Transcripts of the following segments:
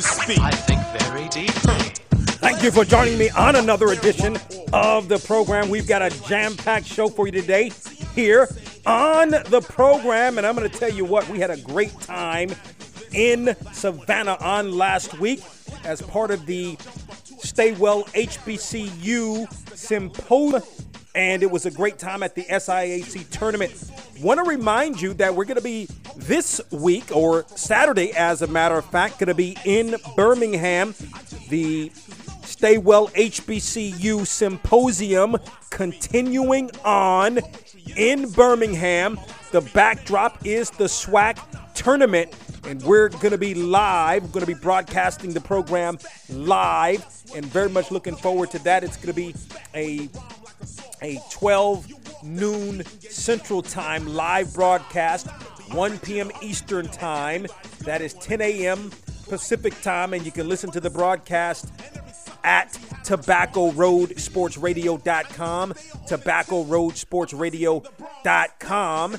To speak. I think very deeply. Thank you for joining me on another edition of the program. We've got a jam packed show for you today here on the program. And I'm going to tell you what, we had a great time in Savannah on last week as part of the Stay Well HBCU Symposium. And it was a great time at the SIAC tournament. Want to remind you that we're going to be this week, or Saturday, as a matter of fact, going to be in Birmingham. The Stay Well HBCU Symposium continuing on in Birmingham. The backdrop is the SWAC tournament, and we're going to be live. We're going to be broadcasting the program live, and very much looking forward to that. It's going to be a a 12 noon Central Time live broadcast, 1 p.m. Eastern Time. That is 10 a.m. Pacific Time, and you can listen to the broadcast at tobacco road sports radio.com tobacco road sports radio.com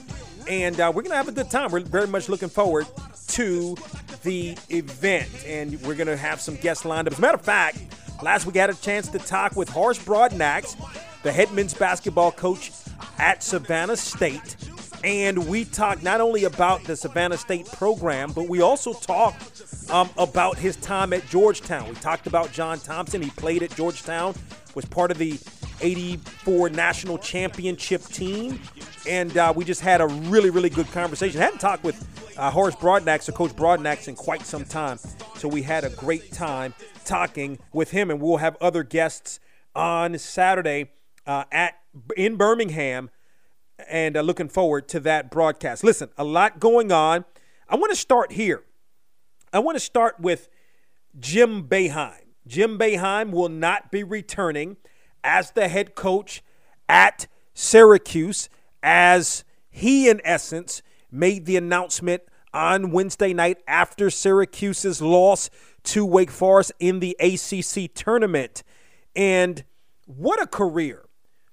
and uh, we're gonna have a good time we're very much looking forward to the event and we're gonna have some guests lined up as a matter of fact last week I had a chance to talk with Horace Broadnax the head men's basketball coach at Savannah State and we talked not only about the Savannah State program, but we also talked um, about his time at Georgetown. We talked about John Thompson. He played at Georgetown, was part of the 84 national championship team, and uh, we just had a really, really good conversation. I hadn't talked with uh, Horace Broadnax or Coach Broadnax in quite some time, so we had a great time talking with him, and we'll have other guests on Saturday uh, at in Birmingham and uh, looking forward to that broadcast. Listen, a lot going on. I want to start here. I want to start with Jim Boeheim. Jim Boeheim will not be returning as the head coach at Syracuse, as he, in essence, made the announcement on Wednesday night after Syracuse's loss to Wake Forest in the ACC tournament. And what a career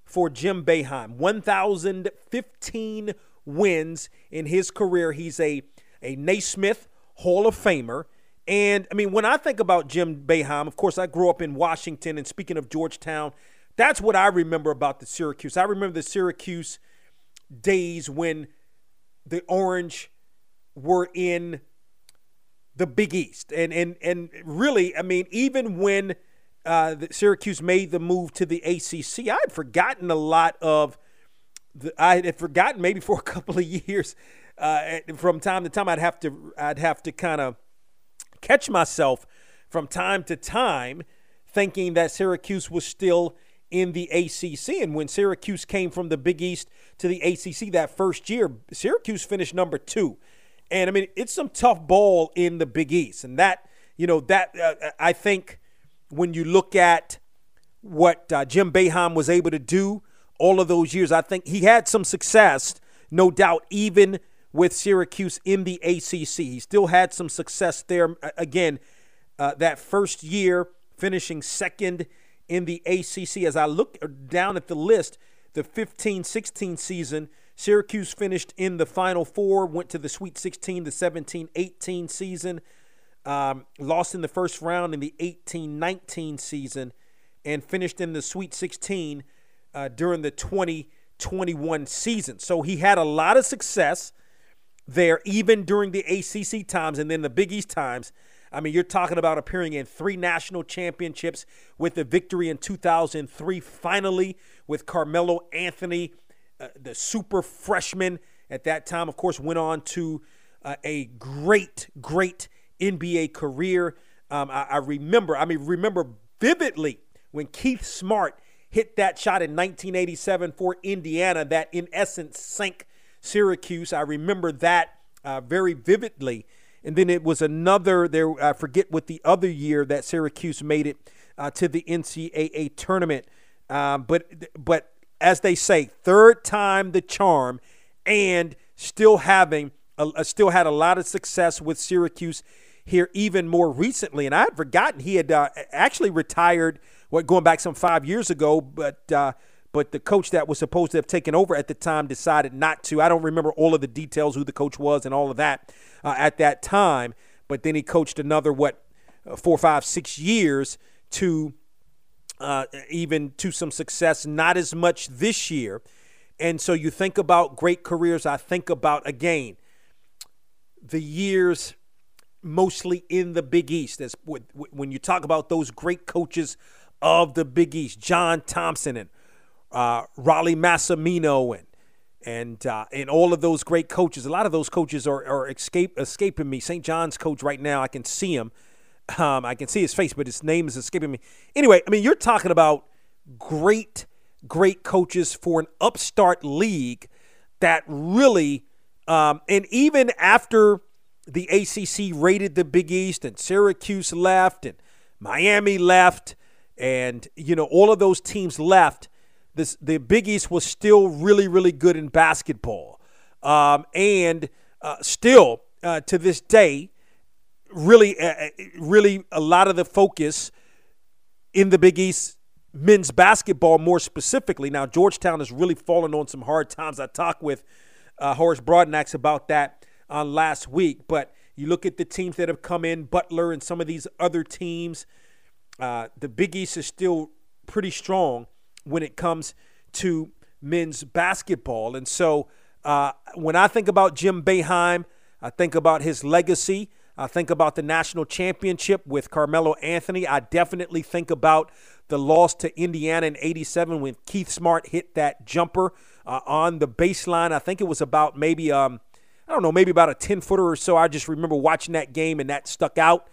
for Jim Boeheim. 1,015 wins in his career. He's a, a Naismith Hall of Famer. And I mean, when I think about Jim Boeheim, of course, I grew up in Washington. And speaking of Georgetown, that's what I remember about the Syracuse. I remember the Syracuse days when the Orange were in the Big East. And, and, and really, I mean, even when uh, Syracuse made the move to the ACC, I had forgotten a lot of the, I had forgotten maybe for a couple of years. Uh, from time to time, I'd have to I'd have to kind of catch myself from time to time, thinking that Syracuse was still in the ACC. And when Syracuse came from the Big East to the ACC that first year, Syracuse finished number two. And I mean, it's some tough ball in the Big East, and that you know that uh, I think when you look at what uh, Jim Boeheim was able to do all of those years, I think he had some success, no doubt, even with Syracuse in the ACC. He still had some success there. Again, uh, that first year, finishing second in the ACC. As I look down at the list, the 15 16 season, Syracuse finished in the Final Four, went to the Sweet 16, the 17 18 season. Um, lost in the first round in the 18 19 season and finished in the Sweet 16 uh, during the 2021 season. So he had a lot of success there, even during the ACC times and then the Big East times. I mean, you're talking about appearing in three national championships with the victory in 2003, finally with Carmelo Anthony, uh, the super freshman at that time, of course, went on to uh, a great, great NBA career. Um, I, I remember, I mean, remember vividly when Keith Smart hit that shot in 1987 for Indiana that, in essence, sank Syracuse. I remember that uh, very vividly. And then it was another there. I forget what the other year that Syracuse made it uh, to the NCAA tournament. Um, but but as they say, third time the charm, and still having a, still had a lot of success with Syracuse here even more recently. And I had forgotten he had uh, actually retired. What going back some five years ago, but uh, but the coach that was supposed to have taken over at the time decided not to. I don't remember all of the details, who the coach was, and all of that uh, at that time. But then he coached another what uh, four, five, six years to uh, even to some success. Not as much this year. And so you think about great careers. I think about again the years mostly in the Big East. As when you talk about those great coaches of the Big East, John Thompson and uh, Rollie Massimino and and uh, and all of those great coaches. A lot of those coaches are, are escape escaping me. St. John's coach right now, I can see him. Um, I can see his face, but his name is escaping me. Anyway, I mean, you're talking about great, great coaches for an upstart league that really, um, and even after the ACC raided the Big East and Syracuse left and Miami left, and you know all of those teams left this, the Big East was still really, really good in basketball. Um, and uh, still, uh, to this day, really, uh, uh, really a lot of the focus in the Big East men's basketball more specifically. Now, Georgetown has really fallen on some hard times. I talked with uh, Horace Broadnax about that uh, last week. But you look at the teams that have come in, Butler and some of these other teams, the Big East is still pretty strong when it comes to men's basketball. And so uh, when I think about Jim Boeheim, I think about his legacy. I think about the national championship with Carmelo Anthony. I definitely think about the loss to Indiana in 87 when Keith Smart hit that jumper uh, on the baseline. I think it was about maybe, um, I don't know, maybe about a 10 footer or so. I just remember watching that game and that stuck out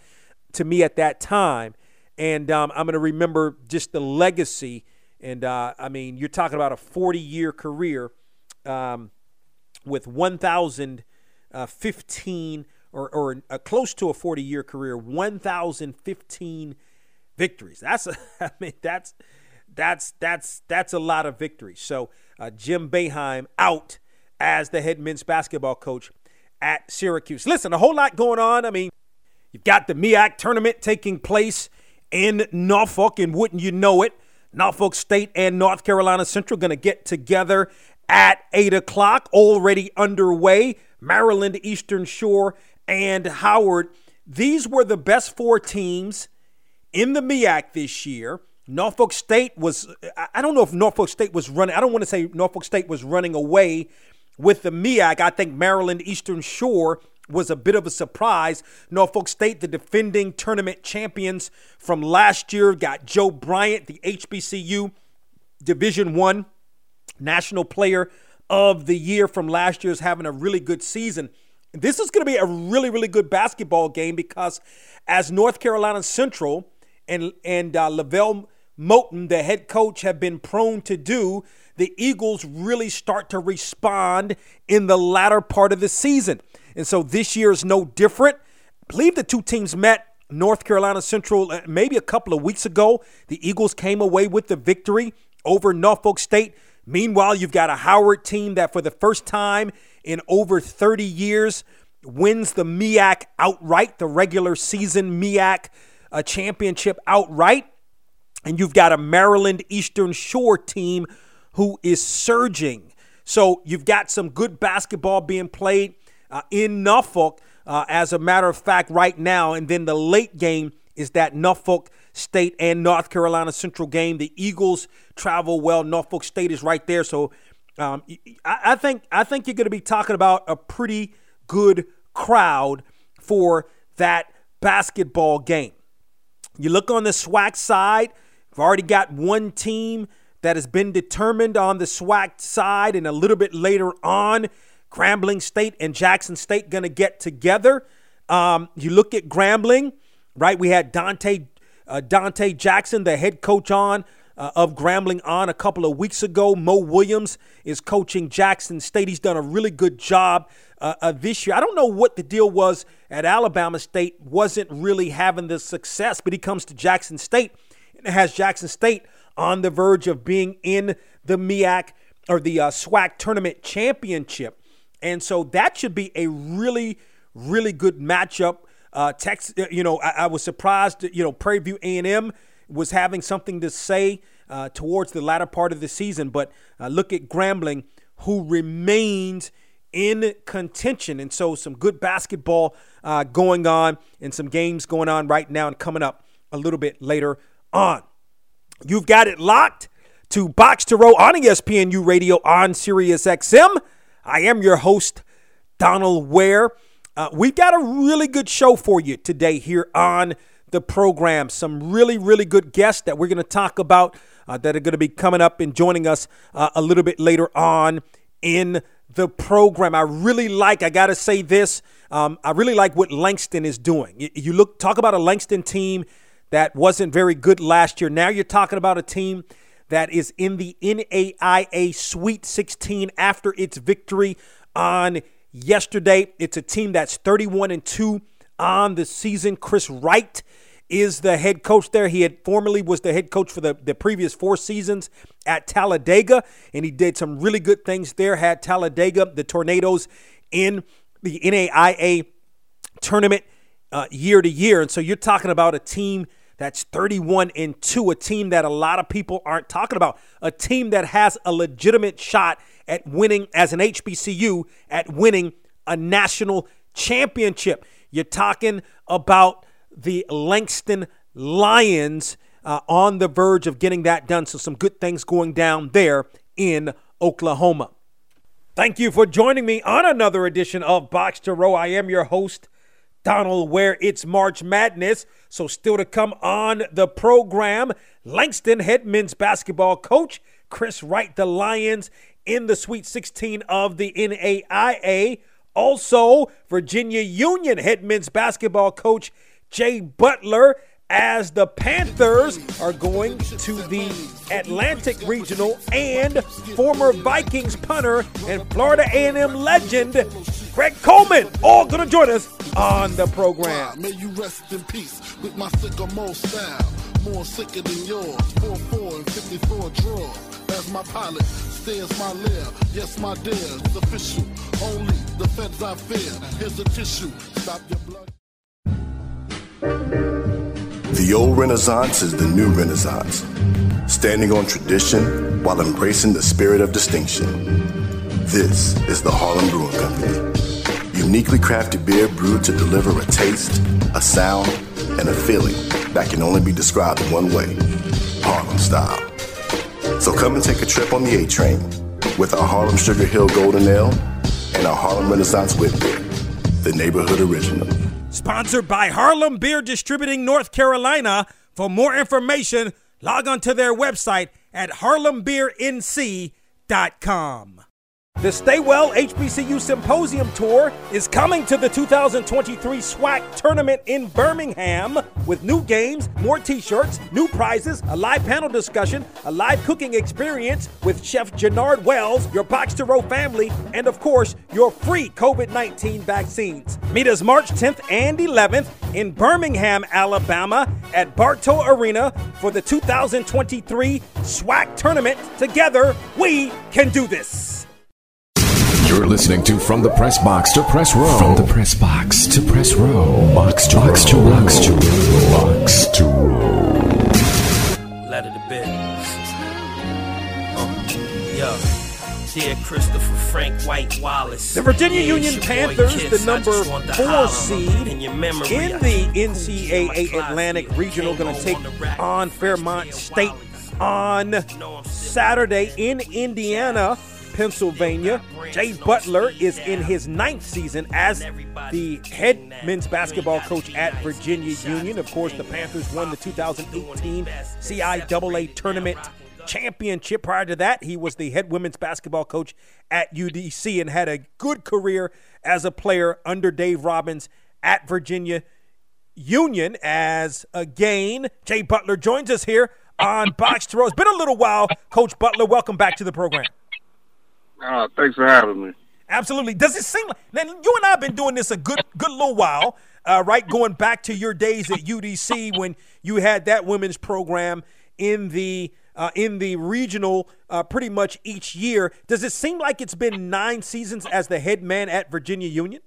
to me at that time. And um, I'm going to remember just the legacy and uh, I mean, you're talking about a 40 year career um, with 1,015 or, or uh, close to a 40 year career, 1,015 victories. That's a, I mean, that's that's that's that's a lot of victories. So uh, Jim Boeheim out as the head men's basketball coach at Syracuse. Listen, a whole lot going on. I mean, you've got the MEAC tournament taking place in Norfolk, and wouldn't you know it? Norfolk State and North Carolina Central going to get together at 8 o'clock, already underway. Maryland, Eastern Shore, and Howard. These were the best four teams in the MEAC this year. Norfolk State was, I don't know if Norfolk State was running, I don't want to say Norfolk State was running away with the MEAC. I think Maryland, Eastern Shore was a bit of a surprise. Norfolk State, the defending tournament champions from last year, got Joe Bryant, the HBCU Division One National Player of the Year from last year, is having a really good season. This is going to be a really, really good basketball game because as North Carolina Central and and uh, LeVelle Moton, the head coach, have been prone to do, the Eagles really start to respond in the latter part of the season. And so this year is no different. I believe the two teams met North Carolina Central uh, maybe a couple of weeks ago. The Eagles came away with the victory over Norfolk State. Meanwhile, you've got a Howard team that for the first time in over 30 years wins the MEAC outright, the regular season MEAC uh, championship outright. And you've got a Maryland Eastern Shore team who is surging. So you've got some good basketball being played uh, in Norfolk, uh, as a matter of fact, right now. And then the late game is that Norfolk State and North Carolina Central game. The Eagles travel well. Norfolk State is right there. So um, I, I think I think you're going to be talking about a pretty good crowd for that basketball game. You look on the SWAC side, we've already got one team that has been determined on the SWAC side, and a little bit later on, Grambling State and Jackson State going to get together. Um, you look at Grambling, right? We had Donte uh, Donte Jackson, the head coach on uh, of Grambling, on a couple of weeks ago. Mo Williams is coaching Jackson State. He's done a really good job uh, this year. I don't know what the deal was at Alabama State. Wasn't really having the success, but he comes to Jackson State has Jackson State on the verge of being in the MIAC or the uh, SWAC tournament championship. And so that should be a really, really good matchup. Uh, Texas, you know, I, I was surprised. You know, Prairie View A&M was having something to say uh, towards the latter part of the season, but uh, look at Grambling, who remains in contention, and so some good basketball uh, going on, and some games going on right now, and coming up a little bit later on. You've got it locked to Box to Row on ESPNU Radio on Sirius XM. I am your host, Donald Ware. Uh, we've got a really good show for you today here on the program. Some really, really good guests that we're going to talk about uh, that are going to be coming up and joining us uh, a little bit later on in the program. I really like, I got to say this, um, I really like what Langston is doing. You, you look, talk about a Langston team that wasn't very good last year. Now you're talking about a team that is in the NAIA Sweet 16 after its victory on yesterday. It's a team that's 31 and 2 on the season. Chris Wright is the head coach there. He had formerly was the head coach for the, the previous four seasons at Talladega, and he did some really good things there. Had Talladega, the Tornadoes, in the NAIA tournament uh, year to year. And so you're talking about a team that's 31 and 2, a team that a lot of people aren't talking about, a team that has a legitimate shot at winning as an HBCU, at winning a national championship. You're talking about the Langston Lions uh, on the verge of getting that done. So, some good things going down there in Oklahoma. Thank you for joining me on another edition of Box to Row. I am your host, Donald Ware it's March Madness. So, still to come on the program, Langston head men's basketball coach Chris Wright, the Lions in the Sweet 16 of the NAIA. Also, Virginia Union head men's basketball coach Jay Butler as the Panthers are going to the Atlantic Regional and former Vikings punter and Florida A&M legend Greg Coleman all going to join us on the program. May you rest in peace with my sycamore style. More sicker than yours. 4-4 and 54 draw. As my pilot stares my lair. Yes, my dear, it's official. Only the feds I fear. Here's a tissue. Stop your blood. The old Renaissance is the new Renaissance, standing on tradition while embracing the spirit of distinction. This is the Harlem Brewing Company. Uniquely crafted beer brewed to deliver a taste, a sound, and a feeling that can only be described in one way Harlem style. So come and take a trip on the A train with our Harlem Sugar Hill Golden Ale and our Harlem Renaissance Wit Beer, the neighborhood original. Sponsored by Harlem Beer Distributing North Carolina. For more information, log on to their website at harlembeernc.com. The Stay Well HBCU Symposium Tour is coming to the 2023 SWAC tournament in Birmingham with new games, more t shirts, new prizes, a live panel discussion, a live cooking experience with Chef Jannard Wells, your Box to Row family, and of course, your free COVID 19 vaccines. Meet us March 10th and 11th in Birmingham, Alabama at Bartow Arena for the 2023 SWAC tournament. Together, we can do this. You're listening to From the Press Box to Press Row. From the Press Box to Press Row. Box to Box to Box to Row. Box to Row. Letter to bed. Uh, yo. Dear Christopher Frank White Wallace. The Virginia Yeah, Union it's your boy Panthers, Kiss. the number just want to four seed in, your memory. in the just- in my NCAA. Atlantic Regional, going to take on on Fairmont State on Saturday in Indiana. Pennsylvania. Jay Butler is in his ninth season as the head men's basketball coach at Virginia Union. Of course, the Panthers won the 2018 CIAA tournament championship. Prior to that, he was the head women's basketball coach at UDC and had a good career as a player under Dave Robbins at Virginia Union. As again, Jay Butler joins us here on Box to Row. It's been a little while, Coach Butler. Welcome back to the program. Uh, thanks for having me. Absolutely. Does it seem like now you and I have been doing this a good good little while, uh, right? Going back to your days at UDC when you had that women's program in the uh, in the regional uh, pretty much each year. Does it seem like it's been nine seasons as the head man at Virginia Union?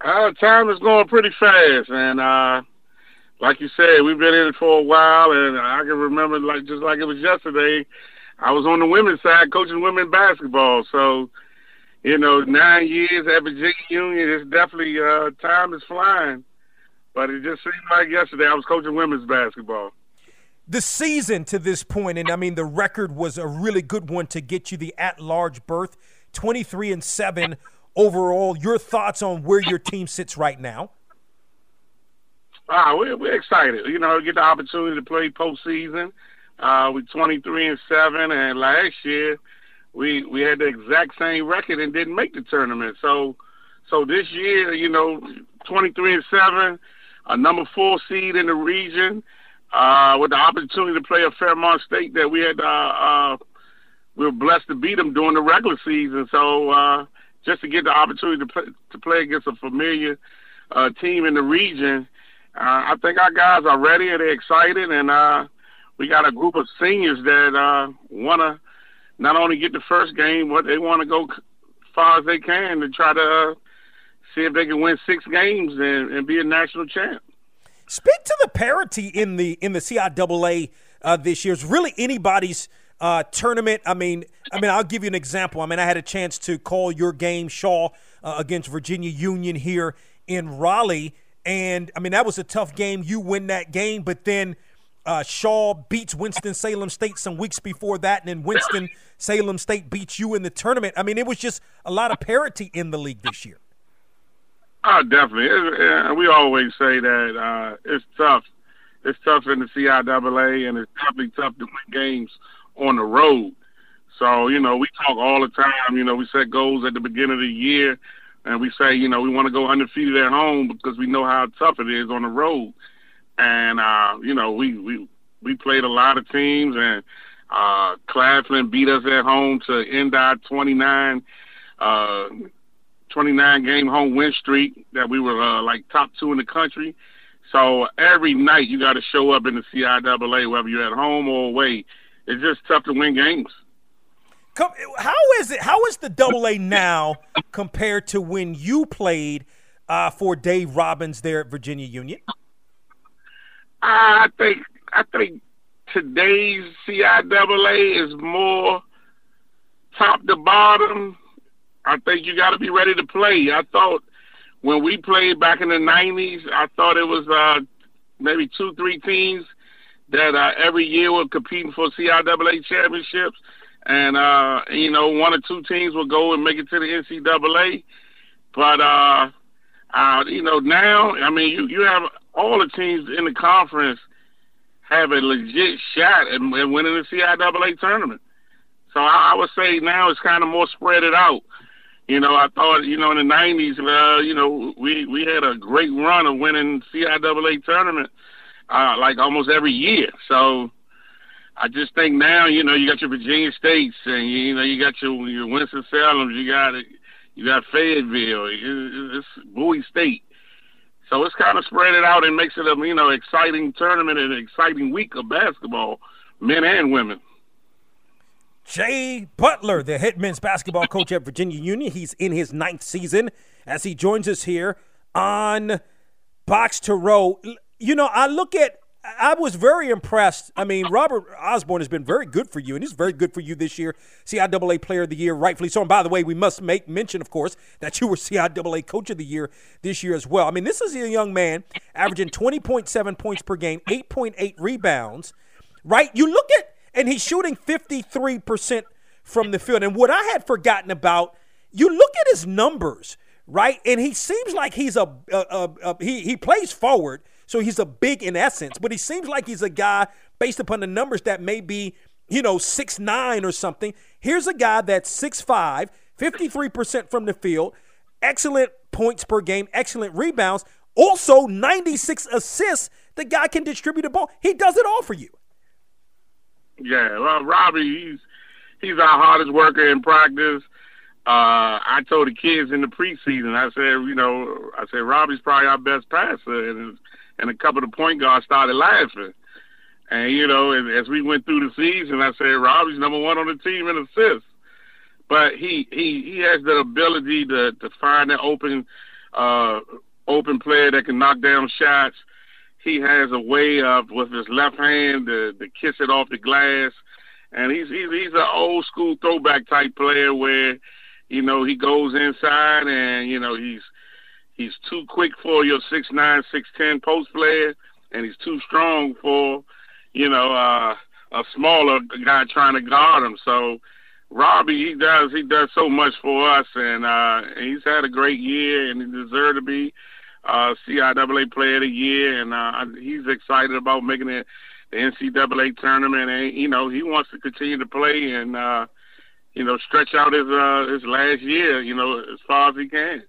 Uh, time is going pretty fast, and uh, like you said, we've been in it for a while, and I can remember like just like it was yesterday. I was on the women's side coaching women basketball, so you know, nine years at Virginia Union, it's definitely uh, time is flying. But it just seemed like yesterday I was coaching women's basketball the season to this point, and I mean the record was a really good one to get you the at-large berth, twenty-three and seven overall. Your thoughts on where your team sits right now? Ah, we're, we're excited. You know, get the opportunity to play postseason. Uh, we twenty-three and seven, and last year we we had the exact same record and didn't make the tournament. So, so this year, you know, twenty-three and seven, a number four seed in the region uh, with the opportunity to play a Fairmont State that we had, uh, uh, we were blessed to beat them during the regular season. So uh, just to get the opportunity to play, to play against a familiar uh, team in the region, I think our guys are ready and they're excited, and we got a group of seniors that uh, want to not only get the first game, but they want to go as far as they can to try to uh, see if they can win six games and, and be a national champ. Speak to the parity in the in the CIAA uh, this year. Is really anybody's uh, tournament. I mean, I mean, I'll give you an example. I mean, I had a chance to call your game, Shaw, uh, against Virginia Union here in Raleigh, and I mean that was a tough game. You win that game, but then uh, Shaw beats Winston Salem State some weeks before that, and then Winston Salem State beats you in the tournament. I mean, it was just a lot of parity in the league this year. Oh, definitely. It, we always say that uh, it's tough. It's tough in the CIAA, and it's definitely tough to win games on the road. So, you know, we talk all the time. You know, we set goals at the beginning of the year, and we say, you know, we want to go undefeated at home because we know how tough it is on the road. And uh, you know, we we we played a lot of teams, and uh, Claflin beat us at home to end our 29 uh, 29 game home win streak that we were uh, like top two in the country. So every night you got to show up in the CIAA, whether you're at home or away. It's just tough to win games. How is it? How is the Double A now compared to when you played uh, for Dave Robbins there at Virginia Union? I think I think today's CIAA is more top to bottom I think you got to be ready to play. I thought when we played back in the '90s, I thought it was uh, maybe two, three teams that uh, every year were competing for CIAA championships, and uh, you know one or two teams would go and make it to the NCAA. But uh, uh, you know now, I mean, you you have all the teams in the conference have a legit shot at, winning the CIAA tournament. So I, I would say now it's kind of more spread it out. You know, I thought, you know, in the '90s, uh, you know, we we had a great run of winning CIAA tournament, uh, like almost every year. So I just think now, you know, you got your Virginia States, and you know, you got your your Winston Salem, you got it, you got Fayetteville, it's Bowie State. So it's kind of spread it out and makes it a you know exciting tournament and an exciting week of basketball, men and women. Jay Butler, the head men's basketball coach at Virginia Union. He's in his ninth season as he joins us here on Box to Row. You know, I look at, I was very impressed. I mean, Robert Osborne has been very good for you, and he's very good for you this year. CIAA Player of the Year, rightfully so. And by the way, we must make mention, of course, that you were CIAA Coach of the Year this year as well. I mean, this is a young man averaging 20.7 points per game, 8.8 rebounds, right? You look at, and he's shooting 53% from the field. And what I had forgotten about, you look at his numbers, right? And he seems like he's a, a, a, a he he plays forward, so he's a big in essence. But he seems like he's a guy based upon the numbers that may be you know six nine or something. Here's a guy that's six five, 53 percent from the field, excellent points per game, excellent rebounds, also 96 assists. The guy can distribute the ball. He does it all for you. Yeah, well, Robbie, he's he's our hardest worker in practice. Uh, I told the kids in the preseason, I said, you know, I said Robbie's probably our best passer, and and a couple of the point guards started laughing. And you know, as, as we went through the season, I said Robbie's number one on the team in assists. But he he he has the ability to to find an open uh open player that can knock down shots. He has a way of with his left hand to, to kiss it off the glass, and he's he's he's an old school throwback type player where, you know, he goes inside and you know he's he's too quick for your six nine six ten post player, and he's too strong for, you know, uh, a smaller guy trying to guard him. So. Robbie, he does he does so much for us, and uh, he's had a great year, and he deserved to be uh, CIAA Player of the Year, and uh, he's excited about making it the NCAA tournament. And you know, he wants to continue to play and uh, you know stretch out his uh, his last year, you know, as far as he can.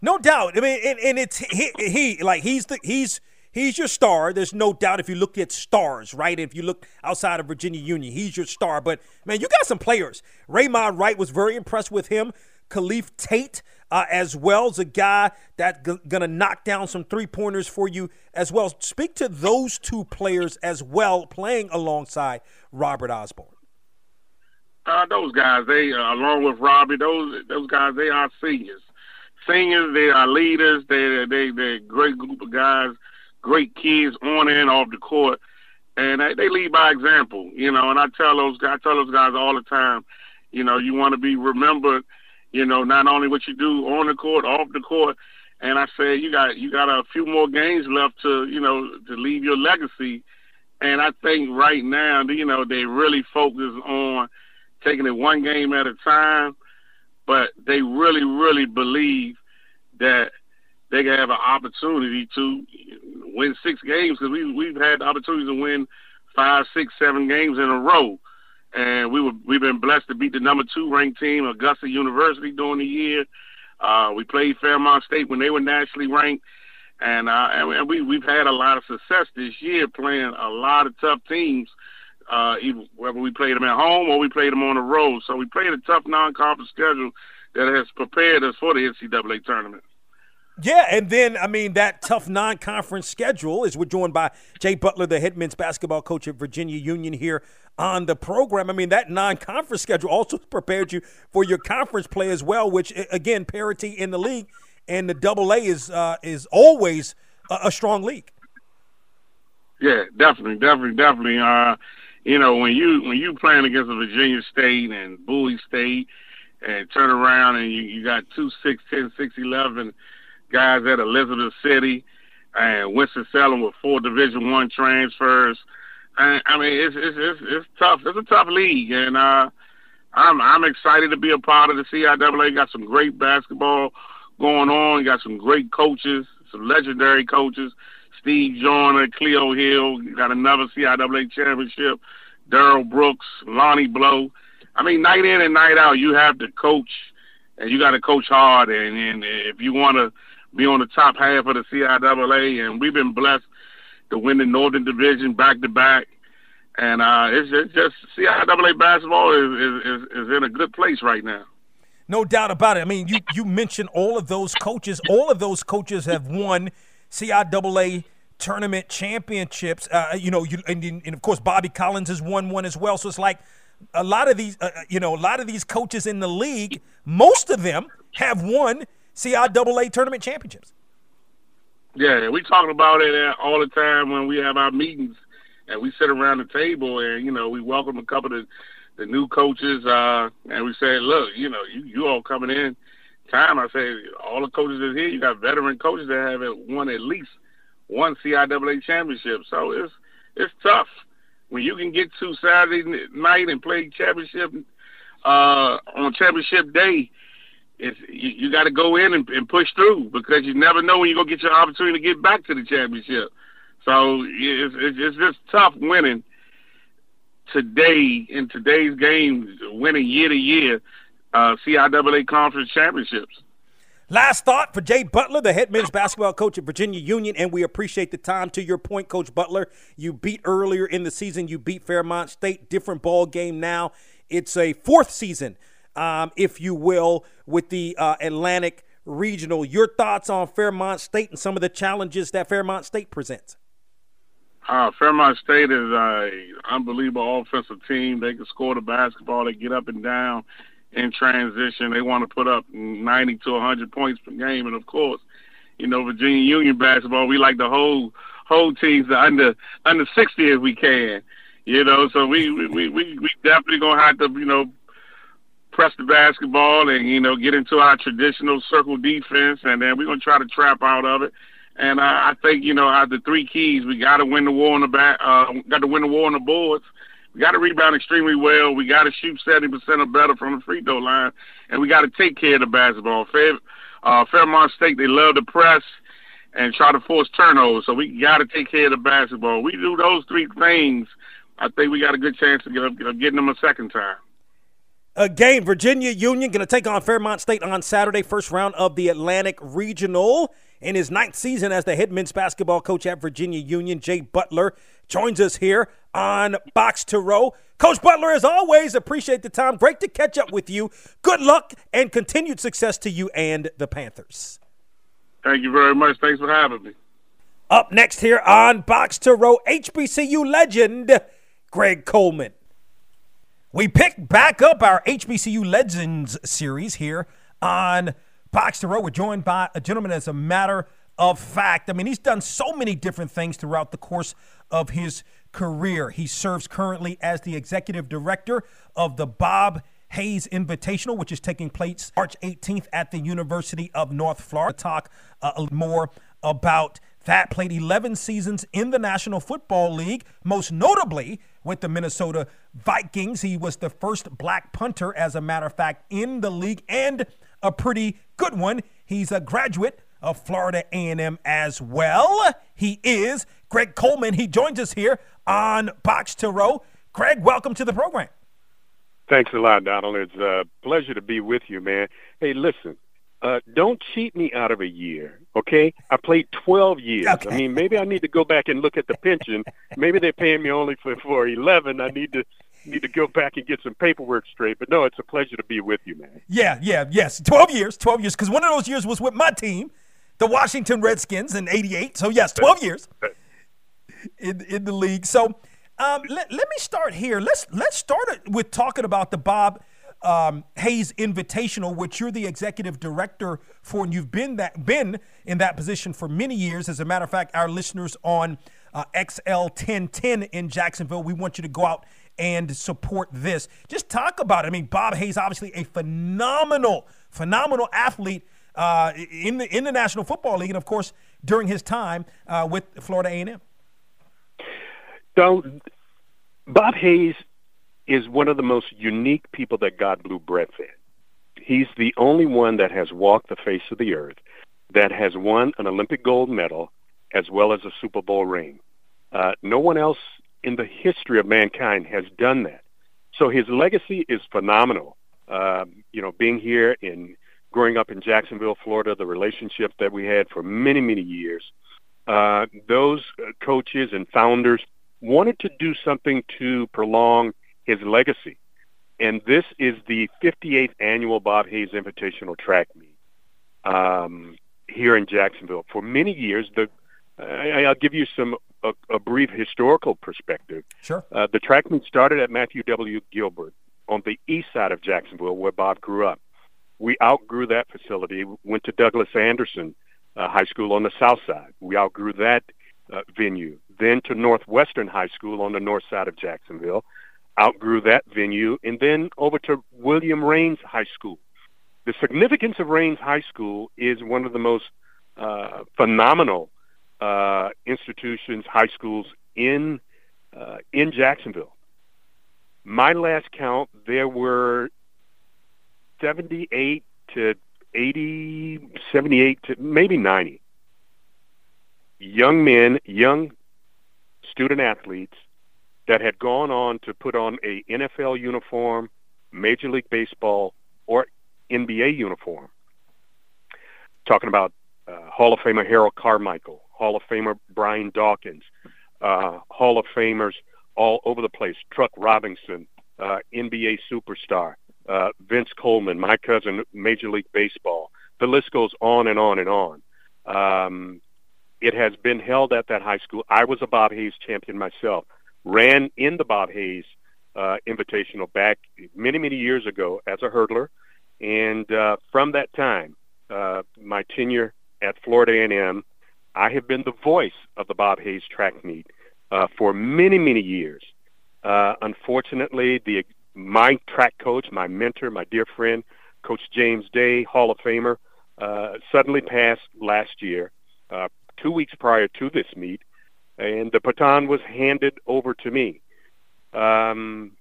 No doubt. I mean, and, and it's he, he like he's the he's he's your star. There's no doubt if you look at stars, right? If you look outside of Virginia Union, he's your star. But man, you got some players. Raymond Wright was very impressed with him. Khalif Tate uh, as well as a guy that's g- to knock down some three pointers for you as well. Speak to those two players as well, playing alongside Robert Osborne. Uh, those guys, they uh, along with Robbie, those those guys, they are seniors. Seniors, they are leaders. They they they're a great group of guys, great kids on and off the court, and they, they lead by example. You know, and I tell those I tell those guys all the time, you know, you want to be remembered you know, not only what you do on the court, off the court. And I said, you got you got a few more games left to, you know, to leave your legacy. And I think right now, you know, they really focus on taking it one game at a time, but they really, really believe that they can have an opportunity to win six games because we we've had the opportunity to win five, six, seven games in a row and we were we've been blessed to beat the number two ranked team, Augusta University, during the year. Uh, we played Fairmont State when they were nationally ranked, and uh, and we we've had a lot of success this year playing a lot of tough teams. Even whether we played them at home or we played them on the road, so we played a tough non-conference schedule that has prepared us for the NCAA tournament. Yeah, and then I mean that tough non-conference schedule is we're joined by Jay Butler, the head men's basketball coach at Virginia Union here on the program. I mean that non-conference schedule also prepared you for your conference play as well, which again parity in the league and the Double A is uh, is always a, a, strong league. Yeah, definitely, definitely, definitely. Uh, you know when you when you playing against Virginia State and Bowie State and turn around and you, you got two six ten six eleven guys at Elizabeth City and Winston Salem with four Division One transfers. I mean, it's, it's it's it's tough. It's a tough league, and uh, I'm I'm excited to be a part of the CIAA. Got some great basketball going on. Got some great coaches, some legendary coaches. Steve Joyner, Cleo Hill. Got another CIAA championship. Daryl Brooks, Lonnie Blow. I mean, night in and night out, you have to coach, and you got to coach hard. And, and if you want to be on the top half of the CIAA, and we've been blessed to win the Northern Division back to back. And uh, it's, it's just CIAA basketball is, is, is in a good place right now. No doubt about it. I mean, you, you mentioned all of those coaches. All of those coaches have won CIAA tournament championships. Uh, you know, you, and, and, of course Bobby Collins has won one as well. So it's like a lot of these, uh, uh you know, a lot of these coaches in the league. Most of them have won CIAA tournament championships. Yeah, we talk about it all the time when we have our meetings and we sit around the table and you know we welcome a couple of the new coaches uh, and we say, look, you know, you you all coming in time. I say all the coaches that here, you got veteran coaches that have won at least one CIAA championship. So it's it's tough when you can get to Saturday night and play championship uh, on championship day, it's you, you got to go in and, and push through because you never know when you're gonna get your opportunity to get back to the championship. So it's, it's, it's just tough winning today in today's game, winning year to year uh, CIAA conference championships. Last thought for Jay Butler, the head men's basketball coach at Virginia Union, and we appreciate the time. To your point, Coach Butler, you beat earlier in the season. You beat Fairmont State. Different ball game now. It's a fourth season, um, if you will, with the uh, Atlantic Regional. Your thoughts on Fairmont State and some of the challenges that Fairmont State presents? Uh, Fairmont State is an unbelievable offensive team. They can score the basketball. They get up and down in transition. They want to put up 90 to 100 points per game, and of course, you know Virginia Union basketball. We like to hold hold teams under under 60 if we can. You know, so we we we we definitely gonna have to you know press the basketball and you know get into our traditional circle defense, and then we're gonna try to trap out of it. And uh, I think you know out the three keys, we got to win the war on the back, uh, got to win the war on the boards, we got to rebound extremely well. We got to shoot 70% or better from the free throw line, and we got to take care of the basketball. Fair, uh, Fairmont State, they love to press and try to force turnovers, so we got to take care of the basketball. We do those three things. I think we got a good chance of getting them a second time. A game, Virginia Union going to take on Fairmont State on Saturday, first round of the Atlantic Regional. In his ninth season as the head men's basketball coach at Virginia Union, Jay Butler joins us here on Box to Row. Coach Butler, as always, appreciate the time. Great to catch up with you. Good luck and continued success to you and the Panthers. Thank you very much. Thanks for having me. Up next here on Box to Row, HBCU legend Greg Coleman. We pick back up our HBCU Legends series here on Box to Row. We're joined by a gentleman as a matter of fact. I mean, he's done so many different things throughout the course of his career. He serves currently as the executive director of the Bob Hayes Invitational, which is taking place March 18th at the University of North Florida. Talk uh, more about that. Played 11 seasons in the National Football League, most notably with the Minnesota Vikings. He was the first black punter, as a matter of fact, in the league, and a pretty good one. He's a graduate of Florida A&M as well. He is Greg Coleman. He joins us here on Box to Row. Greg, welcome to the program. Thanks a lot, Donald. It's a pleasure to be with you, man. Hey, listen, uh, don't cheat me out of a year, okay? I played 12 years. Okay. I mean, maybe I need to go back and look at the pension. maybe they're paying me only for, for 11. I need to need to go back and get some paperwork straight. But no, it's a pleasure to be with you, man. Yeah, yeah, yes. 12 years, 12 years, because one of those years was with my team, the Washington Redskins in 88. So, yes, 12 years in, in the league. So, um, let, let me start here. Let's, let's start with talking about the Bob um, Hayes Invitational, which you're the executive director for, and you've been that been in that position for many years. As a matter of fact, our listeners on uh, XL 1010 in Jacksonville, we want you to go out and support this. Just talk about it. I mean, Bob Hayes, obviously a phenomenal, phenomenal athlete uh, in the in the National Football League, and of course during his time uh, with Florida A&M. So, Bob Hayes is one of the most unique people that God blew breath in. He's the only one that has walked the face of the earth that has won an Olympic gold medal as well as a Super Bowl ring. Uh, no one else in the history of mankind has done that. So his legacy is phenomenal. Uh, you know, being here in growing up in Jacksonville, Florida, the relationship that we had for many, many years, uh, those coaches and founders wanted to do something to prolong his legacy. And this is the 58th annual Bob Hayes Invitational Track Meet um, here in Jacksonville. For many years, the I, I'll give you some a, a brief historical perspective. Sure. Uh, the track meet started at Matthew W. Gilbert on the east side of Jacksonville, where Bob grew up. We outgrew that facility. Went to Douglas Anderson uh, High School on the south side. We outgrew that uh, venue. Then to Northwestern High School on the north side of Jacksonville. Outgrew that venue, and then over to William Raines High School. The significance of Raines High School is one of the most uh, phenomenal uh, institutions, high schools in uh, in Jacksonville. My last count, there were 78 to 80, 78 to maybe 90 young men, young student athletes that had gone on to put on a NFL uniform, Major League Baseball, or NBA uniform. Talking about uh, Hall of Famer Harold Carmichael, Hall of Famer Brian Dawkins, uh, Hall of Famers all over the place. Truck Robinson, uh, NBA superstar, uh, Vince Coleman, my cousin, Major League Baseball. The list goes on and on and on. Um, it has been held at that high school. I was a Bob Hayes champion myself. Ran in the Bob Hayes uh, Invitational back many, many years ago as a hurdler. And uh, from that time, uh, my tenure at Florida A&M, I have been the voice of the Bob Hayes track meet uh, for many, many years. Uh, unfortunately, the my track coach, my mentor, my dear friend, Coach James Day, Hall of Famer, uh, suddenly passed last year, uh, two weeks prior to this meet, and the baton was handed over to me. Um,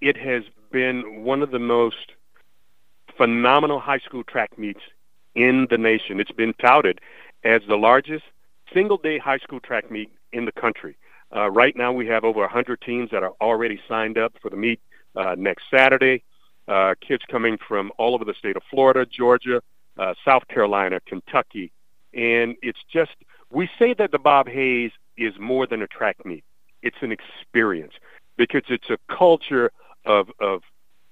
it has been one of the most phenomenal high school track meets in the nation. It's been touted as the largest single-day high school track meet in the country. Uh, right now, we have over 100 teams that are already signed up for the meet uh, next Saturday. Uh, kids coming from all over the state of Florida, Georgia, uh, South Carolina, Kentucky, and it's just we say that the Bob Hayes is more than a track meet. It's an experience because it's a culture of of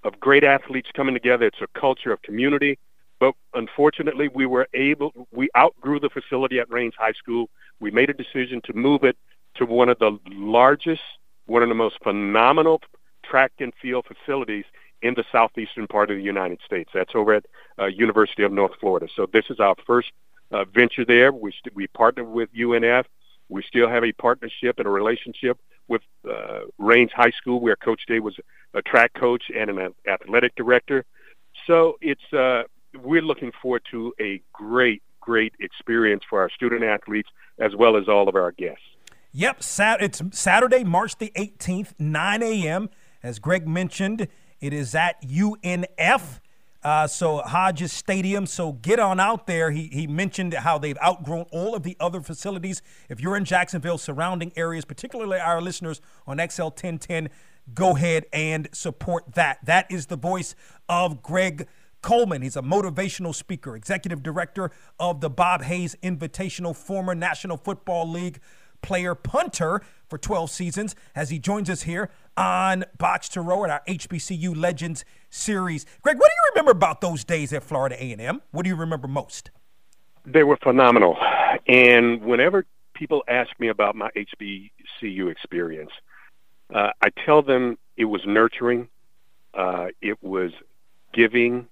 of great athletes coming together. It's a culture of community. But unfortunately, we were able, we outgrew the facility at Raines High School. We made a decision to move it to one of the largest, one of the most phenomenal track and field facilities in the southeastern part of the United States. That's over at uh, University of North Florida. So this is our first uh, venture there. We st- we partnered with UNF. We still have a partnership and a relationship with uh, Raines High School, where Coach Day was a track coach and an athletic director. So it's uh, we're looking forward to a great, great experience for our student athletes as well as all of our guests. Yep, sat- it's Saturday, March the 18th, 9 a.m. As Greg mentioned, it is at UNF. Uh, so Hodges Stadium. So get on out there. He, he mentioned how they've outgrown all of the other facilities. If you're in Jacksonville, surrounding areas, particularly our listeners on XL 1010, go ahead and support that. That is the voice of Greg Coleman. He's a motivational speaker, executive director of the Bob Hayes Invitational, former National Football League player punter for 12 seasons as he joins us here on Box to Row at our HBCU Legends series. Greg, what do you remember about those days at Florida A&M? What do you remember most? They were phenomenal. And whenever people ask me about my HBCU experience, uh, I tell them it was nurturing, uh, it was giving,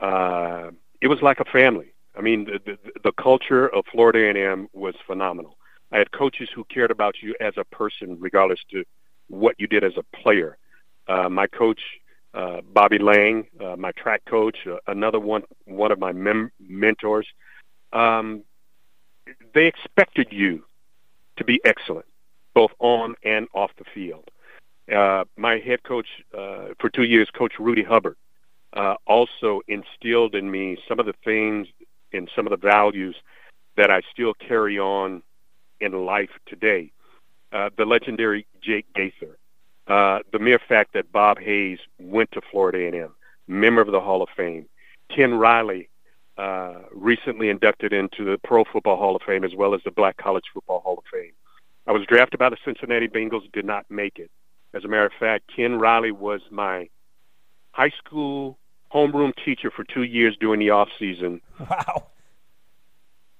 uh, it was like a family. I mean, the, the, the culture of Florida A&M was phenomenal. I had coaches who cared about you as a person, regardless to what you did as a player. Uh, my coach, uh, Bobby Lang, uh, my track coach, uh, another one, one of my mem- mentors, um, they expected you to be excellent, both on and off the field. Uh, my head coach uh, for two years, Coach Rudy Hubbard, also instilled in me some of the things and some of the values that I still carry on in life today. Uh, the legendary Jake Gaither, uh, the mere fact that Bob Hayes went to Florida A&M, member of the Hall of Fame, Ken Riley, uh, recently inducted into the Pro Football Hall of Fame as well as the Black College Football Hall of Fame. I was drafted by the Cincinnati Bengals, did not make it. As a matter of fact, Ken Riley was my high school homeroom teacher for two years during the off season. Wow.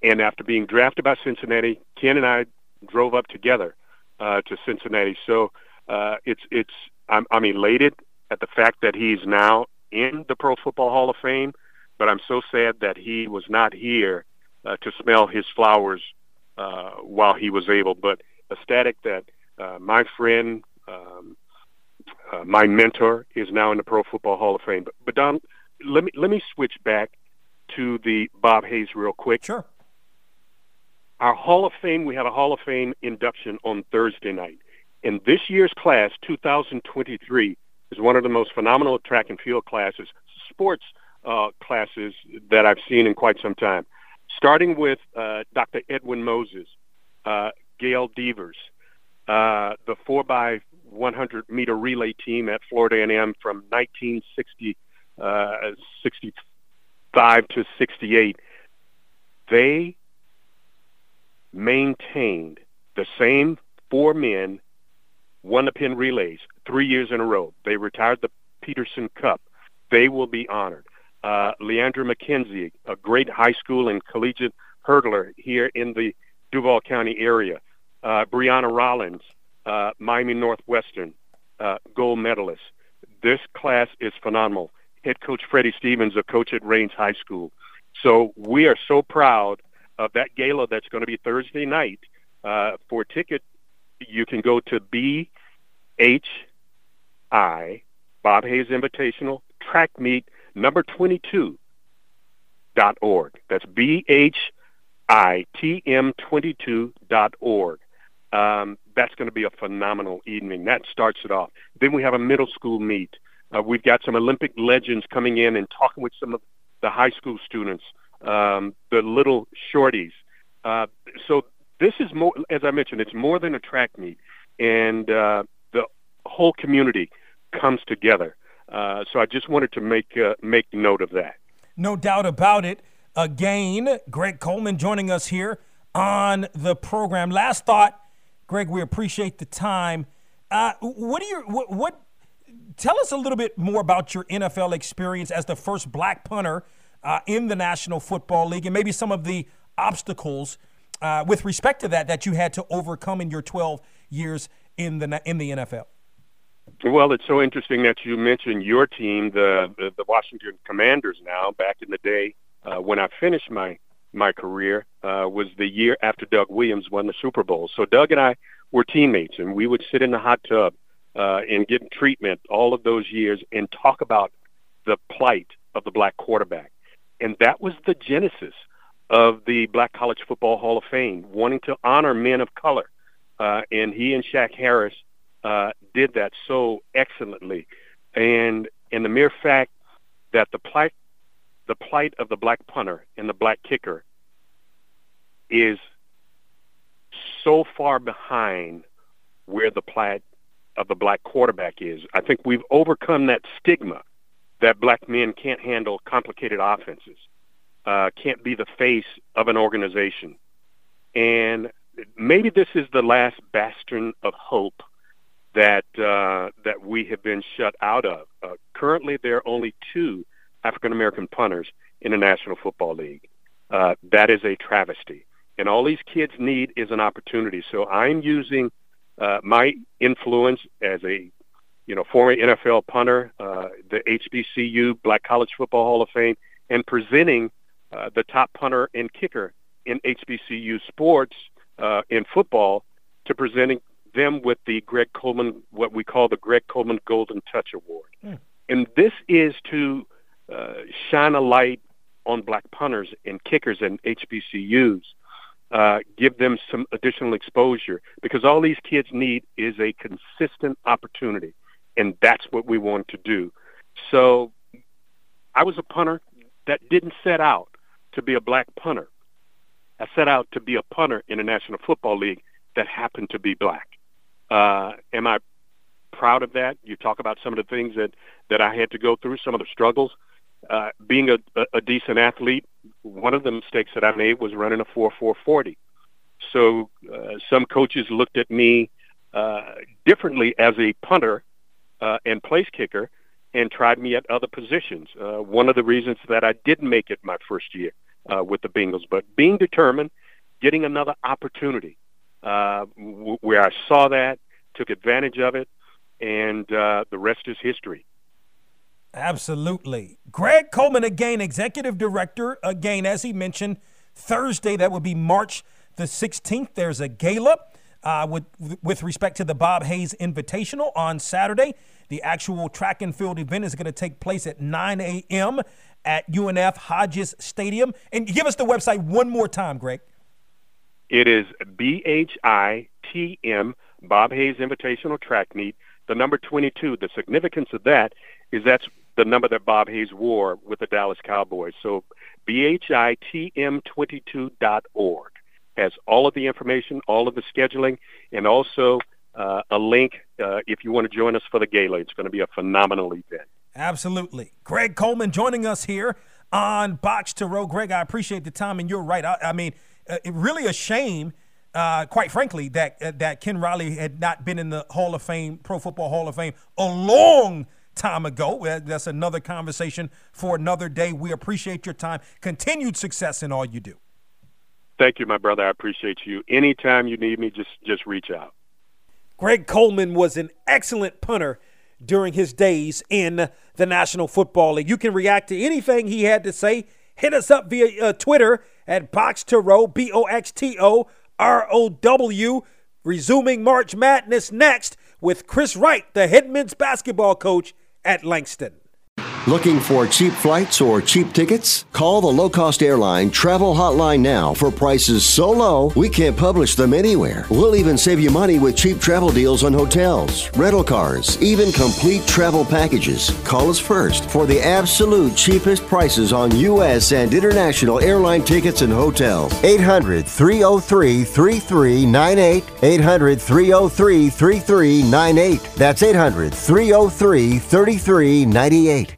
And after being drafted by Cincinnati, Ken and I drove up together uh, to Cincinnati. So uh, it's it's I'm, I'm elated at the fact that he's now in the Pro Football Hall of Fame, but I'm so sad that he was not here uh, to smell his flowers uh, while he was able. But ecstatic that uh, my friend, um, uh, my mentor, is now in the Pro Football Hall of Fame. But, but Don, let me let me switch back to the Bob Hayes real quick. Sure. Our Hall of Fame, we had a Hall of Fame induction on Thursday night. And this year's class, 2023, is one of the most phenomenal track and field classes, sports uh, classes that I've seen in quite some time, starting with uh, Dr. Edwin Moses, uh, Gail Devers, uh, the 4 by 100 meter relay team at Florida A&M from 1965 uh, to 68. They maintained the same four men won the Penn Relays three years in a row. They retired the Peterson Cup. They will be honored. Uh, Leandra McKenzie, a great high school and collegiate hurdler here in the Duval County area. Uh, Brianna Rollins, uh, Miami Northwestern, uh, gold medalist. This class is phenomenal. Head coach Freddie Stevens, a coach at Raines High School. So we are so proud of that gala that's going to be Thursday night. Uh, for ticket, you can go to BHI, Bob Hayes Invitational, track meet number 22 dot org. That's B-H-I-T-M 22 Um, that's going to be a phenomenal evening. That starts it off. Then we have a middle school meet. Uh, we've got some Olympic legends coming in and talking with some of the high school students, um, the little shorties. Uh, so this is more, as I mentioned, it's more than a track meet, and uh, the whole community comes together. Uh, so I just wanted to make uh, make note of that. No doubt about it. Again, Greg Coleman joining us here on the program. Last thought, Greg. We appreciate the time. Uh, what do you what, what? Tell us a little bit more about your NFL experience as the first black punter uh, in the National Football League, and maybe some of the obstacles uh, with respect to that that you had to overcome in your 12 years in the in the NFL. Well, it's so interesting that you mentioned your team, the the, the Washington Commanders. Now, back in the day uh, when I finished my my career, uh, was the year after Doug Williams won the Super Bowl. So Doug and I were teammates, and we would sit in the hot tub uh, and get treatment all of those years and talk about the plight of the black quarterback, and that was the genesis of the Black College Football Hall of Fame, wanting to honor men of color. Uh, and he and Shack Harris uh, did that so excellently. And and the mere fact that the plight the plight of the black punter and the black kicker is so far behind where the plight of the black quarterback is. I think we've overcome that stigma that black men can't handle complicated offenses, uh, can't be the face of an organization. And maybe this is the last bastion of hope that uh, that we have been shut out of. Uh, currently, there are only two African American punters in the National Football League. Uh, that is a travesty, and all these kids need is an opportunity. So I'm using uh, my influence as a you know former NFL punter, uh, the HBCU Black College Football Hall of Fame, and presenting uh, the top punter and kicker in HBCU sports in football to presenting them with the Greg Coleman, what we call the Greg Coleman Golden Touch Award. Mm. And this is to uh, shine a light on black punters and kickers and HBCUs, uh, give them some additional exposure because all these kids need is a consistent opportunity. And that's what we want to do. So I was a punter that didn't set out to be a black punter. I set out to be a punter in the National Football League that happened to be black. Uh, am I proud of that? You talk about some of the things that, that I had to go through, some of the struggles. Uh, being a, a decent athlete, one of the mistakes that I made was running a 4-4-40. So uh, some coaches looked at me uh, differently as a punter uh, and place kicker and tried me at other positions. Uh, one of the reasons that I didn't make it my first year uh, with the Bengals, but being determined, getting another opportunity, uh, w- where I saw that, took advantage of it, and uh, the rest is history. Absolutely. Greg Coleman, again, executive director, again, as he mentioned, Thursday, that would be March the 16th. There's a gala uh, with, with respect to the Bob Hayes Invitational on Saturday. The actual track and field event is going to take place at 9 a.m. at UNF Hodges Stadium. And give us the website one more time, Greg. It is B-H-I-T-M, Bob Hayes Invitational Track Meet, the number 22. The significance of that is that's the number that Bob Hayes wore with the Dallas Cowboys. So bhitm22.org has all of the information, all of the scheduling, and also uh, a link uh, if you want to join us for the gala. It's going to be a phenomenal event. Absolutely. Greg Coleman joining us here on Box to Row. Greg, I appreciate the time, and you're right. I, I mean, uh, really a shame, uh, quite frankly, that uh, that Ken Riley had not been in the Hall of Fame, Pro Football Hall of Fame, a long time ago. Uh, that's another conversation for another day. We appreciate your time. Continued success in all you do. Thank you, my brother. I appreciate you. Anytime you need me, just just reach out. Greg Coleman was an excellent punter during his days in the National Football League. You can react to anything he had to say. Hit us up via uh, Twitter at Box to Row, B O X T O R O W. Resuming March Madness next with Chris Wright, the head men's basketball coach at Langston. Looking for cheap flights or cheap tickets? Call the low cost airline travel hotline now for prices so low we can't publish them anywhere. We'll even save you money with cheap travel deals on hotels, rental cars, even complete travel packages. Call us first for the absolute cheapest prices on U.S. and international airline tickets and hotels. 800 303 3398. 800 303 3398. That's 800 303 3398.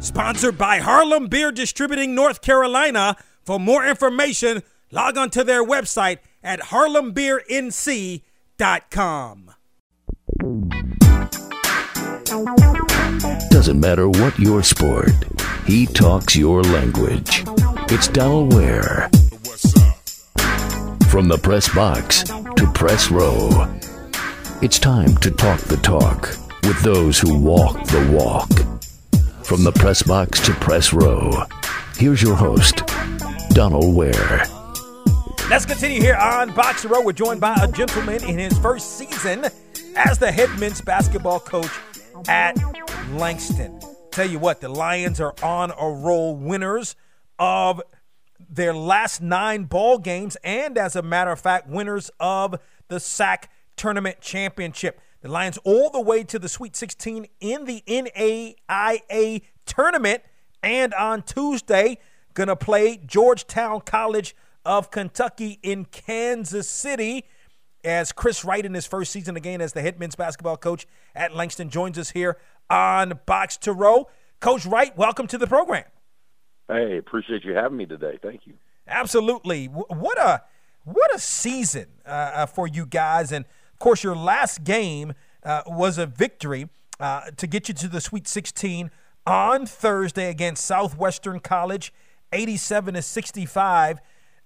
Sponsored by Harlem Beer Distributing North Carolina. For more information, log on to their website at harlembeernc.com. Doesn't matter what your sport, he talks your language. It's Donald Ware. From the press box to press row, it's time to talk the talk with those who walk the walk. From the press box to press row, here's your host, Donald Ware. Let's continue here on Box Row. We're joined by a gentleman in his first season as the head men's basketball coach at Langston. Tell you what, the Lions are on a roll, winners of their last nine ball games, and as a matter of fact, winners of the SAC Tournament Championship. The Lions all the way to the Sweet 16 in the NAIA tournament. And on Tuesday, going to play Georgetown College of Kentucky in Kansas City. As Chris Wright in his first season again as the head men's basketball coach at Langston joins us here on Box to Row. Coach Wright, welcome to the program. Hey, appreciate you having me today. Thank you. Absolutely. What a what a season uh, for you guys, and of course, your last game uh, was a victory uh, to get you to the Sweet 16 on Thursday against Southwestern College, 87 to 65.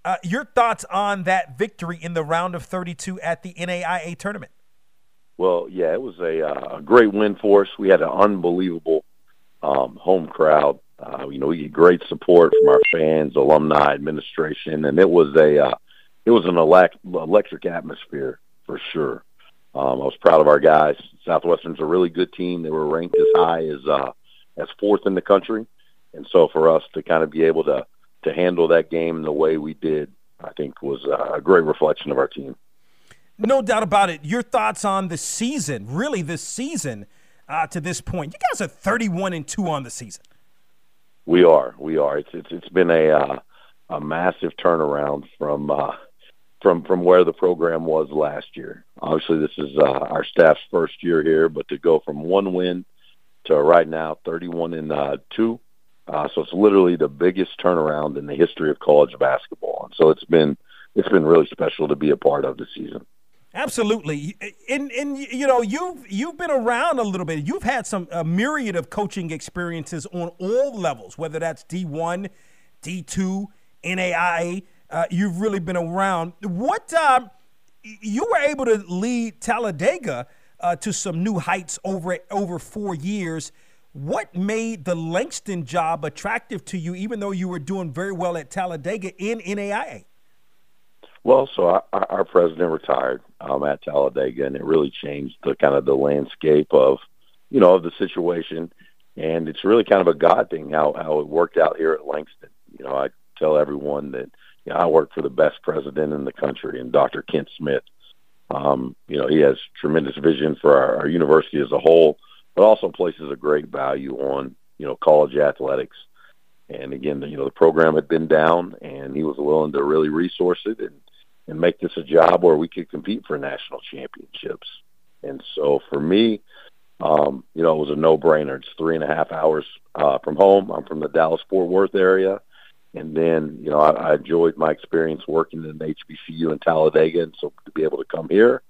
Uh, your thoughts on that victory in the round of 32 at the NAIA tournament? Well, yeah, it was a, uh, a great win for us. We had an unbelievable um, home crowd. Uh, you know, we get great support from our fans, alumni, administration, and it was a uh, it was an elect- electric atmosphere for sure. Um, I was proud of our guys. Southwestern's a really good team. They were ranked as high as uh, as fourth in the country, and so for us to kind of be able to to handle that game the way we did, I think was a great reflection of our team. No doubt about it. Your thoughts on the season, really the season uh, to this point? You guys are thirty-one and two on the season. We are. We are. It's it's it's been a uh, a massive turnaround from. Uh, from from where the program was last year. Obviously, this is uh, our staff's first year here, but to go from one win to right now 31 and uh, two, uh, so it's literally the biggest turnaround in the history of college basketball. And so it's been it's been really special to be a part of the season. Absolutely, and and you know you've you've been around a little bit. You've had some a myriad of coaching experiences on all levels, whether that's D one, D two, NAIA uh, you've really been around. What uh, you were able to lead Talladega uh, to some new heights over over four years. What made the Langston job attractive to you, even though you were doing very well at Talladega in NAIA? Well, so our, president retired um, at Talladega, and it really changed the kind of the landscape of, you know, of the situation. And it's really kind of a God thing how how it worked out here at Langston. You know, I tell everyone that you know, I work for the best president in the country, and Dr. Kent Smith. Um, you know, he has tremendous vision for our, our university as a whole, but also places a great value on you know college athletics. And again, you know, the program had been down, and he was willing to really resource it and and make this a job where we could compete for national championships. And so for me, um, you know, it was a no-brainer. It's three and a half hours uh, from home. I'm from the Dallas Fort Worth area, and then you know I, I enjoyed my experience working in HBCU in Talladega, and so to be able to come here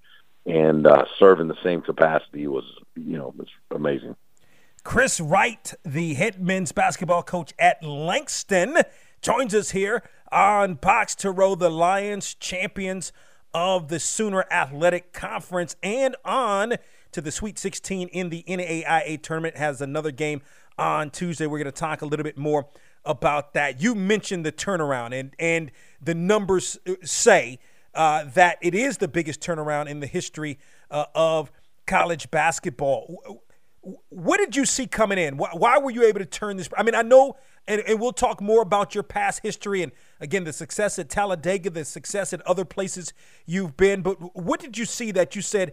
and uh, serve in the same capacity was you know was amazing. Chris Wright, the head men's basketball coach at Langston, joins us here on Box to Row, the Lions champions of the Sooner Athletic Conference, and on to the Sweet 16 in the NAIA tournament. Has another game on Tuesday. We're going to talk a little bit more about that. You mentioned the turnaround, and and the numbers say uh, that it is the biggest turnaround in the history uh, of college basketball. What did you see coming in? Why, why, were you able to turn this? I mean, I know, and, and we'll talk more about your past history and again the success at Talladega, the success at other places you've been. But what did you see that you said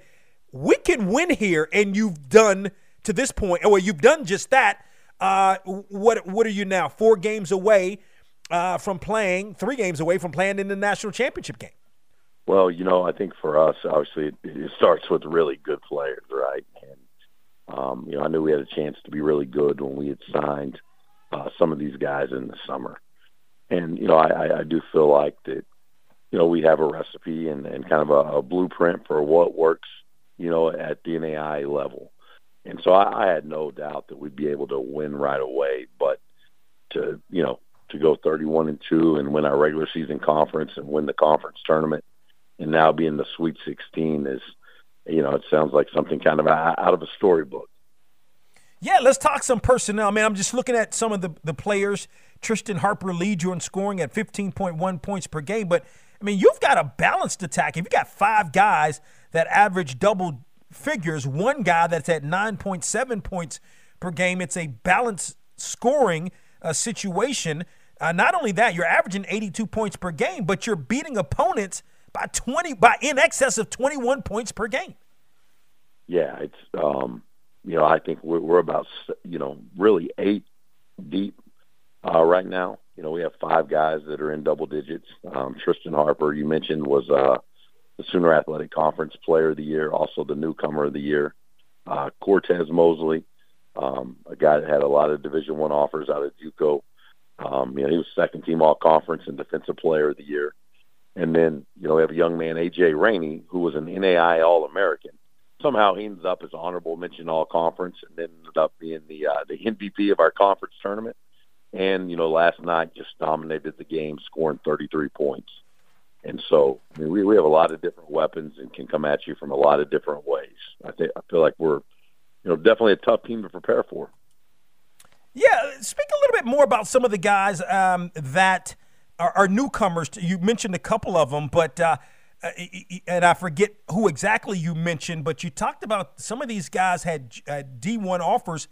we can win here, and you've done to this point, or you've done just that? Uh, what what are you now? Four games away uh, from playing, three games away from playing in the national championship game. Well, you know, I think for us, obviously, it, it starts with really good players, right? And um, you know, I knew we had a chance to be really good when we had signed uh, some of these guys in the summer. And, you know, I, I do feel like that, you know, we have a recipe and, and kind of a, a blueprint for what works, you know, at the NAI level. And so I, I had no doubt that we'd be able to win right away. But to, you know, to go 31 and 2 and win our regular season conference and win the conference tournament and now be in the Sweet 16 is – you know, it sounds like something kind of out of a storybook. Yeah, let's talk some personnel. I mean, I'm just looking at some of the, the players. Tristan Harper leads you in scoring at 15.1 points per game. But, I mean, you've got a balanced attack. If you've got five guys that average double figures, one guy that's at 9.7 points per game, it's a balanced scoring uh, situation. Uh, not only that, you're averaging 82 points per game, but you're beating opponents – by 20 by in excess of 21 points per game. Yeah, it's um, you know I think we're, we're about you know really eight deep uh, right now. You know we have five guys that are in double digits. Um, Tristan Harper, you mentioned, was uh, the Sooner Athletic Conference Player of the Year, also the Newcomer of the Year. Uh, Cortez Mosley, um, a guy that had a lot of Division One offers out of JUCO. Um, you know, he was second team All Conference and Defensive Player of the Year. And then, you know, we have a young man, AJ Rainey, who was an NAI All American. Somehow he ended up as honorable mention all conference and then ended up being the uh, the MVP of our conference tournament. And, you know, last night just dominated the game, scoring 33 points. And so, I mean, we, we have a lot of different weapons and can come at you from a lot of different ways. I think I feel like we're, you know, definitely a tough team to prepare for. Yeah, speak a little bit more about some of the guys um, that – are, are newcomers. You mentioned a couple of them, but uh, uh and I forget who exactly you mentioned, but you talked about some of these guys had uh, D1 offers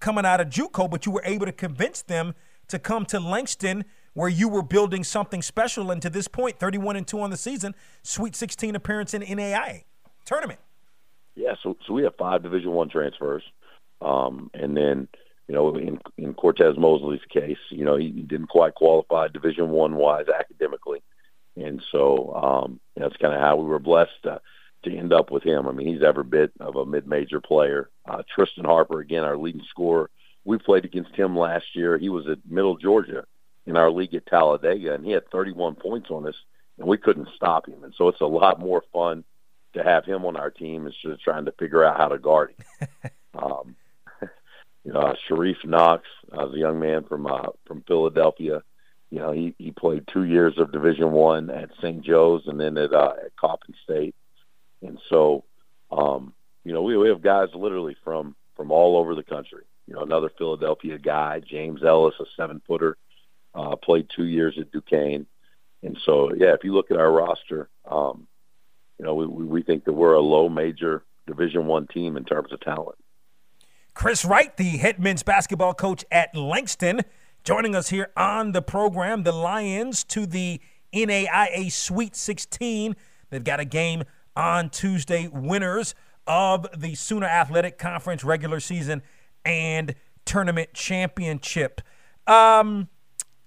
coming out of JUCO, but you were able to convince them to come to Langston, where you were building something special. And to this point, 31 and two on the season, Sweet 16 appearance in NAIA tournament. Yeah, so so we have five Division One transfers, um, and then you know, in, in Cortez Mosley's case, you know, he, didn't quite qualify Division One wise academically, and so um, that's kind of how we were blessed to, to end up with him. I mean, he's every bit of a mid-major player. Uh, Tristan Harper, again, our leading scorer. We played against him last year. He was at Middle Georgia in our league at Talladega, and he had 31 points on us, and we couldn't stop him. And so it's a lot more fun to have him on our team instead of trying to figure out how to guard him. um, you know, Sharif Knox, uh, a young man from uh, from Philadelphia. You know, he he played two years of Division One at St. Joe's and then at uh, at Coppin State, and so um, you know we we have guys literally from from all over the country. you know, another Philadelphia guy, James Ellis, a seven footer, uh, played two years at Duquesne. And so, yeah, if you look at our roster, um, you know, we, we think that we're a low major Division One team in terms of talent. Chris Wright, the head men's basketball coach at Langston, joining us here on the program. The Lions to the NAIA Sweet 16. They've got a game on Tuesday. Winners of the Sooner Athletic Conference regular season and tournament championship. Um,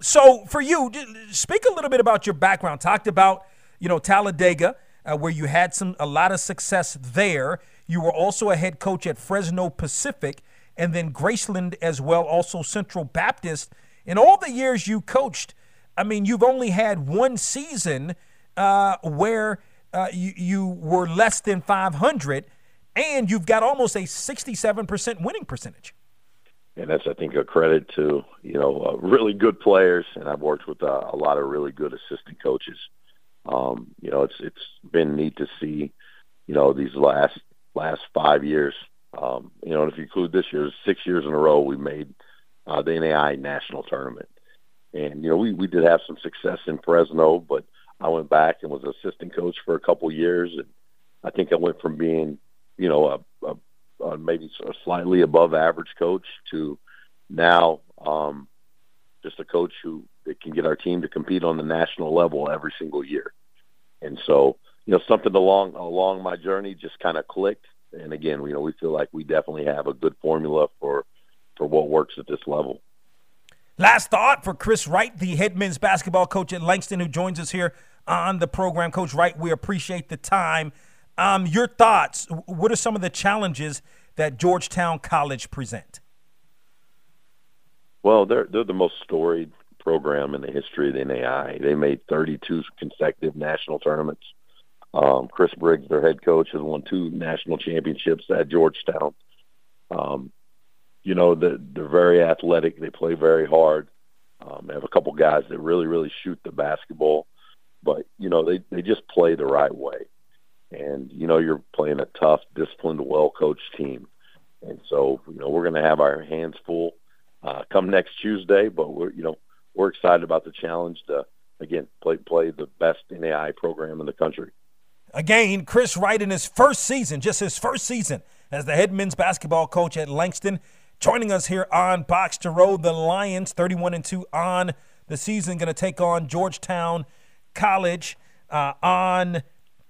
so for you, speak a little bit about your background. Talked about you know Talladega, uh, where you had some a lot of success there. You were also a head coach at Fresno Pacific, and then Graceland as well, also Central Baptist. In all the years you coached, I mean, you've only had one season uh, where uh, you, you were less than 500, and you've got almost a 67% winning percentage. And that's, I think, a credit to you know uh, really good players, and I've worked with uh, a lot of really good assistant coaches. Um, you know, it's it's been neat to see, you know, these last last five years. Um, you know, and if you include this year, six years in a row, we made uh, the NAI national tournament. And you know, we we did have some success in Fresno, but I went back and was assistant coach for a couple years, and I think I went from being, you know, a, a maybe a slightly above average coach to now um, just a coach who that can get our team to compete on the national level every single year. And so, you know, something along along my journey just kind of clicked. And again, you know, we feel like we definitely have a good formula for for what works at this level. Last thought for Chris Wright, the head men's basketball coach at Langston, who joins us here on the program. Coach Wright, we appreciate the time. Um, your thoughts? What are some of the challenges that Georgetown College present? Well, they're they're the most storied program in the history of the NAI. They made 32 consecutive national tournaments. Um, Chris Briggs, their head coach, has won two national championships at Georgetown. Um, you know, they're, they're very athletic. They play very hard. Um, they have a couple guys that really, really shoot the basketball, but you know, they they just play the right way. And you know, you're playing a tough, disciplined, well-coached team, and so you know, we're going to have our hands full uh, come next Tuesday. But we're you know, we're excited about the challenge to again play play the best NAI program in the country. Again, Chris Wright in his first season, just his first season as the head men's basketball coach at Langston. Joining us here on Box to Row, the Lions, 31 and 2 on the season, going to take on Georgetown College uh, on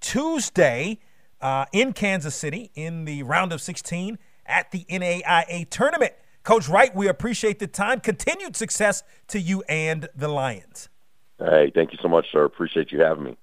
Tuesday uh, in Kansas City in the round of 16 at the NAIA tournament. Coach Wright, we appreciate the time. Continued success to you and the Lions. Hey, thank you so much, sir. Appreciate you having me.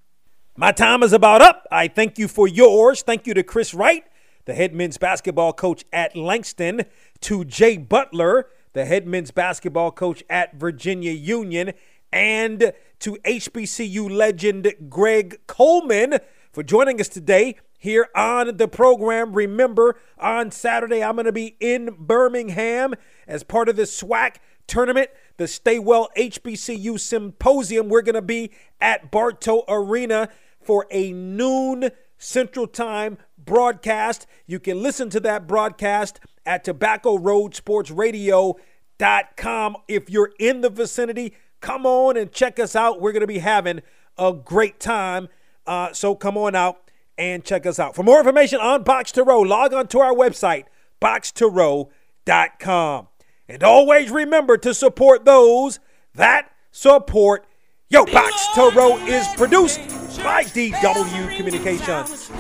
My time is about up. I thank you for yours. Thank you to Chris Wright the head men's basketball coach at Langston, to Jay Butler, the head men's basketball coach at Virginia Union, and to HBCU legend Greg Coleman for joining us today here on the program. Remember, on Saturday, I'm going to be in Birmingham as part of the SWAC tournament, the Stay Well HBCU Symposium. We're going to be at Bartow Arena for a noon Central Time broadcast. You can listen to that broadcast at Tobacco Road Sports Radio.com. If you're in the vicinity, come on and check us out. We're going to be having a great time. Uh, so come on out and check us out. For more information on Box to Row, log on to our website, boxtorow.com. And always remember to support those that support Yo, Box to Row is produced by DW Communications.